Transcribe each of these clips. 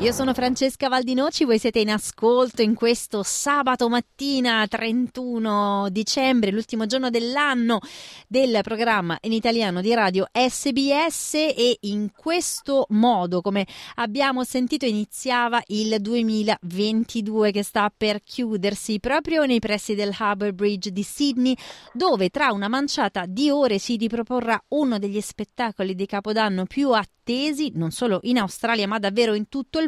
Io sono Francesca Valdinoci, voi siete in ascolto in questo sabato mattina 31 dicembre, l'ultimo giorno dell'anno del programma in italiano di radio SBS e in questo modo, come abbiamo sentito, iniziava il 2022 che sta per chiudersi proprio nei pressi del Harbour Bridge di Sydney, dove tra una manciata di ore si riproporrà uno degli spettacoli di Capodanno più attesi non solo in Australia ma davvero in tutto il mondo.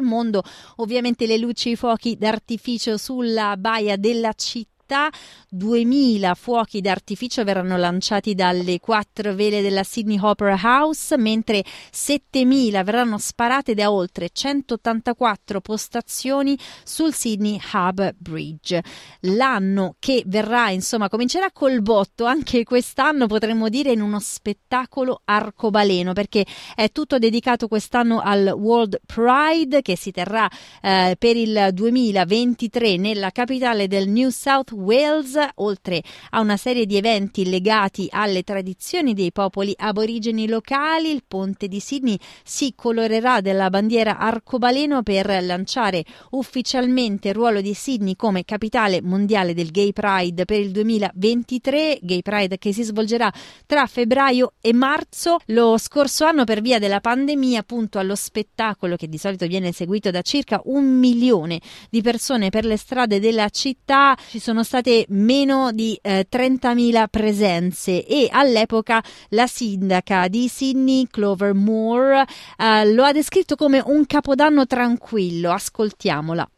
Ovviamente le luci e i fuochi d'artificio sulla baia della città città. 2000 fuochi d'artificio verranno lanciati dalle quattro vele della Sydney Opera House, mentre 7000 verranno sparate da oltre 184 postazioni sul Sydney Hub Bridge. L'anno che verrà, insomma, comincerà col botto anche quest'anno, potremmo dire, in uno spettacolo arcobaleno, perché è tutto dedicato quest'anno al World Pride che si terrà eh, per il 2023 nella capitale del New South Wales, oltre a una serie di eventi legati alle tradizioni dei popoli aborigeni locali, il ponte di Sydney si colorerà della bandiera arcobaleno per lanciare ufficialmente il ruolo di Sydney come capitale mondiale del Gay Pride per il 2023, Gay Pride che si svolgerà tra febbraio e marzo. Lo scorso anno per via della pandemia, appunto allo spettacolo che di solito viene seguito da circa un milione di persone per le strade della città, ci sono state meno di eh, 30.000 presenze e all'epoca la sindaca di Sydney, Clover Moore, eh, lo ha descritto come un capodanno tranquillo. Ascoltiamola.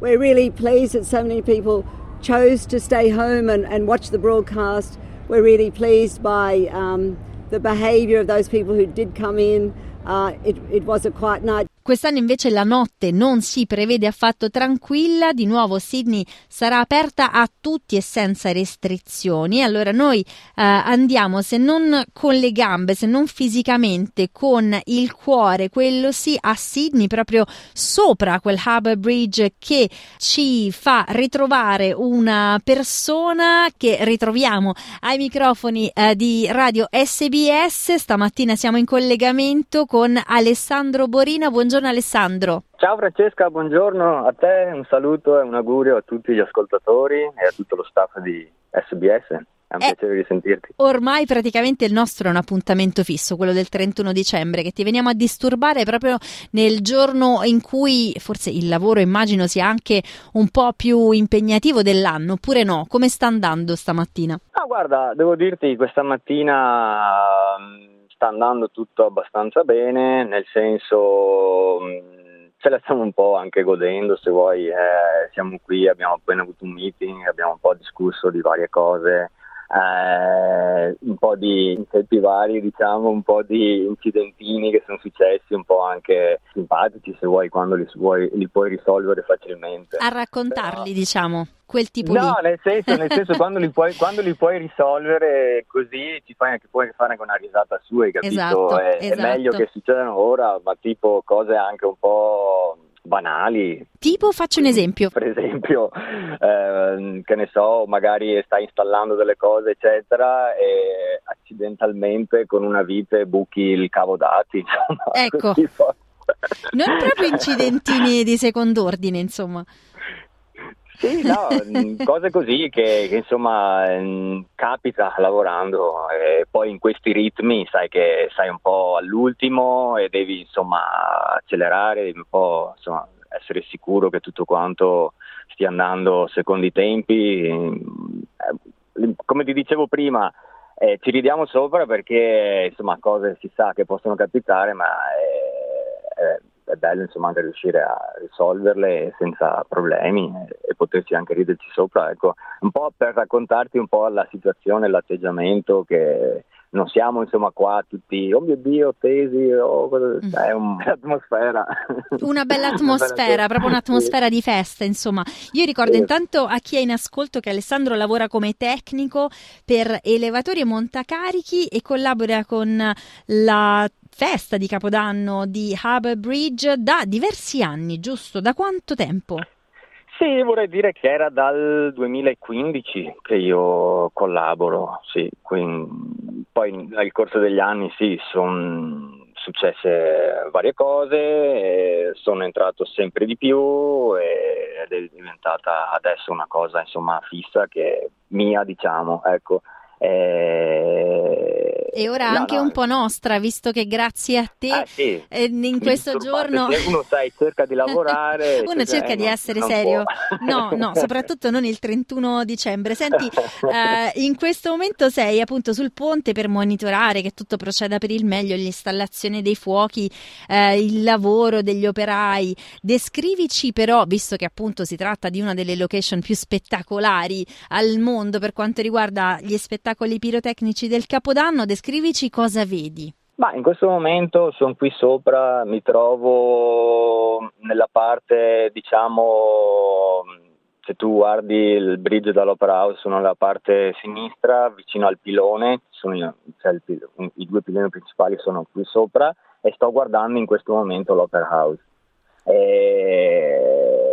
We're really pleased that so many people chose to stay home and, and watch the broadcast. We're really pleased by um, the behaviour of those people who did come in. Uh, it, it was a quiet night. Quest'anno invece la notte non si prevede affatto tranquilla, di nuovo Sydney sarà aperta a tutti e senza restrizioni. Allora noi eh, andiamo, se non con le gambe, se non fisicamente, con il cuore, quello sì, a Sydney, proprio sopra quel Harbour Bridge che ci fa ritrovare una persona che ritroviamo ai microfoni eh, di radio SBS. Stamattina siamo in collegamento con Alessandro Borina. Buongiorno buongiorno Alessandro. Ciao Francesca, buongiorno a te, un saluto e un augurio a tutti gli ascoltatori e a tutto lo staff di SBS. È un eh, piacere di sentirti. Ormai praticamente il nostro è un appuntamento fisso, quello del 31 dicembre, che ti veniamo a disturbare proprio nel giorno in cui forse il lavoro immagino sia anche un po' più impegnativo dell'anno, oppure no? Come sta andando stamattina? Ah, guarda, devo dirti, questa mattina sta andando tutto abbastanza bene, nel senso mm, ce la stiamo un po' anche godendo, se vuoi, eh, siamo qui, abbiamo appena avuto un meeting, abbiamo un po' discusso di varie cose, eh, un po' di insetti vari, diciamo, un po' di incidentini che sono successi, un po' anche simpatici, se vuoi, quando li, vuoi, li puoi risolvere facilmente. A raccontarli, Però... diciamo quel tipo no, lì. No, nel senso, nel senso quando, li puoi, quando, li puoi, risolvere così ti fai anche, puoi fare anche una risata su, hai capito? Esatto, è, esatto. è meglio che succedano ora, ma tipo cose anche un po' banali. Tipo, faccio un esempio. Per esempio, eh, che ne so, magari stai installando delle cose, eccetera, e accidentalmente con una vite buchi il cavo dati. Insomma, ecco. Non proprio incidentini di secondo ordine, insomma. Sì, no, cose così che, che, insomma mm, capita lavorando e poi in questi ritmi sai che sei un po' all'ultimo e devi insomma accelerare, devi un po' insomma, essere sicuro che tutto quanto stia andando secondo i tempi. Eh, come ti dicevo prima, eh, ci ridiamo sopra perché insomma cose si sa che possono capitare, ma è, è è bello insomma anche riuscire a risolverle senza problemi e, e poterci anche riderci sopra, ecco, un po' per raccontarti un po' la situazione, l'atteggiamento che non siamo insomma qua tutti, oh mio Dio, tesi, oh, mm. è un'atmosfera. Una bella atmosfera, proprio un'atmosfera di festa, insomma. Io ricordo sì. intanto a chi è in ascolto che Alessandro lavora come tecnico per elevatori e montacarichi e collabora con la festa di Capodanno di Harbour Bridge da diversi anni, giusto? Da quanto tempo? Sì, vorrei dire che era dal 2015 che io collaboro, sì, quindi, poi nel corso degli anni sì, sono successe varie cose, sono entrato sempre di più ed è diventata adesso una cosa insomma fissa che mia diciamo, ecco. E, e ora no, anche no. un po' nostra, visto che grazie a te ah, sì. eh, in questo giorno uno sai, cerca di lavorare, uno cioè, cerca di essere serio. No, no, soprattutto non il 31 dicembre. Senti, eh, in questo momento sei appunto sul ponte per monitorare che tutto proceda per il meglio, l'installazione dei fuochi, eh, il lavoro degli operai. Descrivici però, visto che appunto si tratta di una delle location più spettacolari al mondo per quanto riguarda gli spettacoli spettacoli pirotecnici del Capodanno, descrivici cosa vedi. Ma in questo momento sono qui sopra, mi trovo nella parte, diciamo, se tu guardi il bridge dall'Opera House, sono nella parte sinistra, vicino al pilone, sono, cioè il, i due piloni principali sono qui sopra e sto guardando in questo momento l'Opera House. E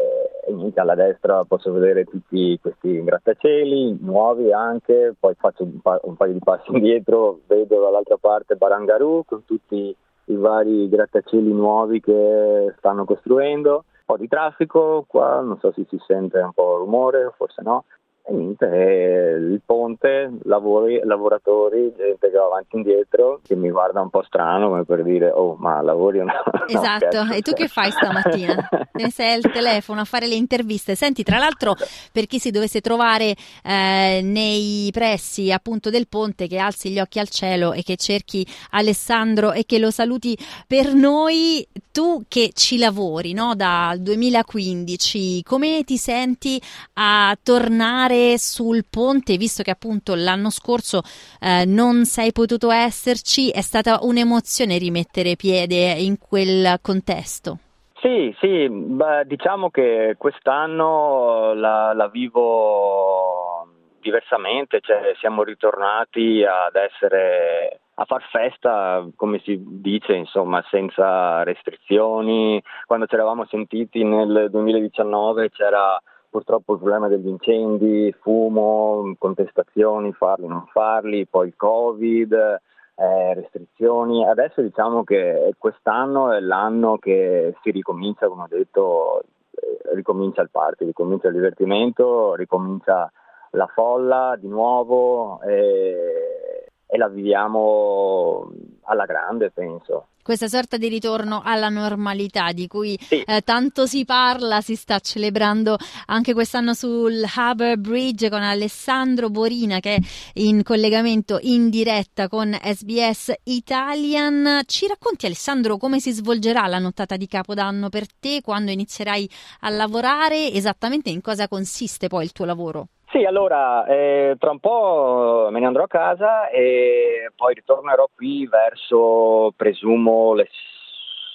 alla destra posso vedere tutti questi grattacieli nuovi anche, poi faccio un, pa- un paio di passi indietro, vedo dall'altra parte Barangaroo con tutti i vari grattacieli nuovi che stanno costruendo, un po' di traffico qua, non so se si sente un po' rumore, forse no, e niente, il ponte, lavori, lavoratori, gente che va avanti e indietro, che mi guarda un po' strano come per dire, oh ma lavori o no? Esatto, no, e tu che fai stamattina? ne sei al telefono a fare le interviste. Senti, tra l'altro, per chi si dovesse trovare eh, nei pressi appunto del ponte, che alzi gli occhi al cielo e che cerchi Alessandro e che lo saluti per noi, tu che ci lavori no? dal 2015, come ti senti a tornare tornare sul ponte, visto che appunto l'anno scorso eh, non sei potuto esserci, è stata un'emozione rimettere piede in quel contesto? Sì, sì, beh, diciamo che quest'anno la, la vivo diversamente, cioè siamo ritornati ad essere a far festa, come si dice, insomma, senza restrizioni. Quando ci eravamo sentiti nel 2019 c'era purtroppo il problema degli incendi, fumo, contestazioni, farli, non farli, poi il Covid, eh, restrizioni. Adesso diciamo che quest'anno è l'anno che si ricomincia, come ho detto, eh, ricomincia il party, ricomincia il divertimento, ricomincia la folla di nuovo e, e la viviamo alla grande, penso questa sorta di ritorno alla normalità di cui sì. eh, tanto si parla, si sta celebrando anche quest'anno sul Harbour Bridge con Alessandro Borina che è in collegamento in diretta con SBS Italian. Ci racconti Alessandro come si svolgerà la nottata di Capodanno per te, quando inizierai a lavorare, esattamente in cosa consiste poi il tuo lavoro? Sì, allora, eh, tra un po' me ne andrò a casa e poi ritornerò qui verso, presumo, le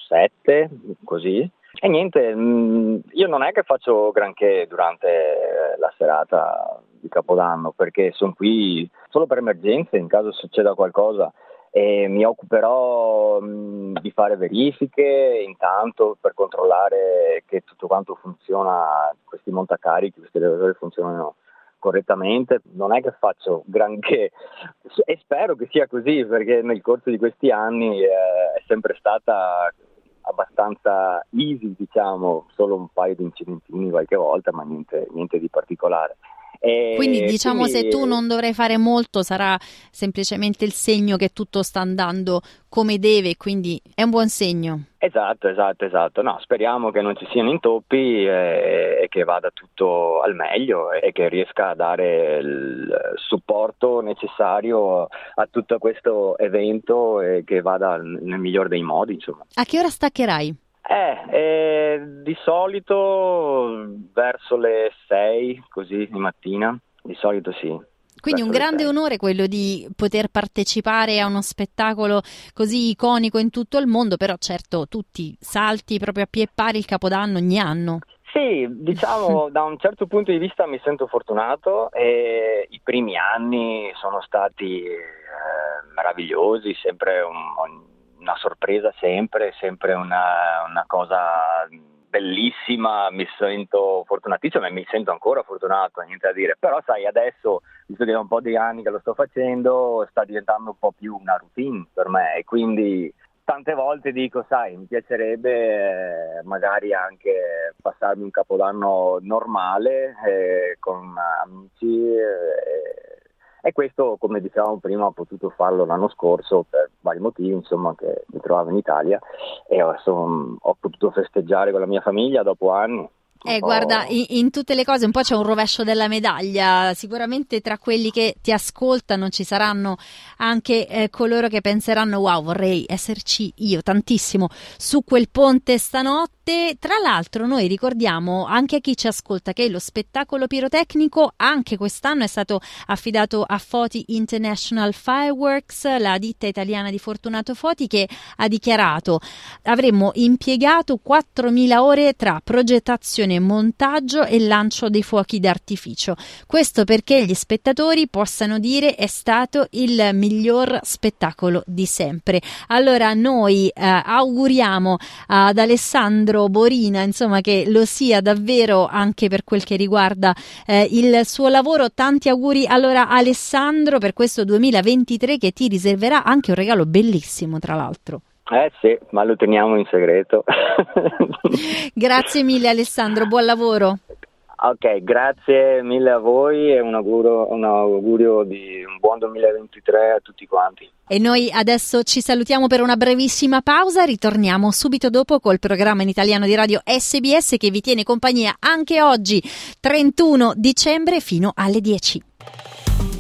7, così. E niente, mm, io non è che faccio granché durante la serata di Capodanno, perché sono qui solo per emergenze, in caso succeda qualcosa. E mi occuperò mm, di fare verifiche intanto per controllare che tutto quanto funziona, questi montacarichi, questi elevatori funzionano correttamente, non è che faccio granché e spero che sia così perché nel corso di questi anni eh, è sempre stata abbastanza easy, diciamo, solo un paio di incidentini qualche volta, ma niente, niente di particolare. E quindi diciamo quindi... se tu non dovrai fare molto sarà semplicemente il segno che tutto sta andando come deve, quindi è un buon segno. Esatto, esatto, esatto. No, speriamo che non ci siano intoppi e, e che vada tutto al meglio e che riesca a dare il supporto necessario a tutto questo evento e che vada nel miglior dei modi, insomma. A che ora staccherai? Eh, eh, di solito verso le 6, così di mattina, di solito sì. Quindi un grande onore quello di poter partecipare a uno spettacolo così iconico in tutto il mondo, però certo tutti salti proprio a pie pari il Capodanno ogni anno. Sì, diciamo da un certo punto di vista mi sento fortunato e i primi anni sono stati eh, meravigliosi, sempre un, una sorpresa sempre, sempre una, una cosa bellissima, mi sento fortunatissimo e mi sento ancora fortunato, niente da dire, però sai adesso, visto che è un po' di anni che lo sto facendo, sta diventando un po' più una routine per me e quindi tante volte dico, sai, mi piacerebbe eh, magari anche passarmi un capodanno normale eh, con amici eh, e questo, come dicevamo prima, ho potuto farlo l'anno scorso per vari motivi, insomma, che mi trovavo in Italia. E adesso ho potuto festeggiare con la mia famiglia dopo anni eh, guarda, in, in, tutte le cose un po' c'è un rovescio della medaglia. Sicuramente tra quelli che ti ascoltano ci saranno anche eh, coloro che penseranno: wow, vorrei esserci io tantissimo su quel ponte stanotte. Tra l'altro noi ricordiamo anche a chi ci ascolta che lo spettacolo pirotecnico anche quest'anno è stato affidato a Foti International Fireworks, la ditta italiana di Fortunato Foti che ha dichiarato avremmo impiegato 4.000 ore tra progettazione, montaggio e lancio dei fuochi d'artificio. Questo perché gli spettatori possano dire è stato il miglior spettacolo di sempre. Allora noi eh, auguriamo ad Alessandro Borina, insomma, che lo sia davvero anche per quel che riguarda eh, il suo lavoro. Tanti auguri allora Alessandro per questo 2023 che ti riserverà anche un regalo bellissimo, tra l'altro. Eh sì, ma lo teniamo in segreto. Grazie mille Alessandro, buon lavoro. Ok, grazie mille a voi e un augurio, un augurio di un buon 2023 a tutti quanti. E noi adesso ci salutiamo per una brevissima pausa, ritorniamo subito dopo col programma in italiano di radio SBS che vi tiene compagnia anche oggi, 31 dicembre fino alle 10.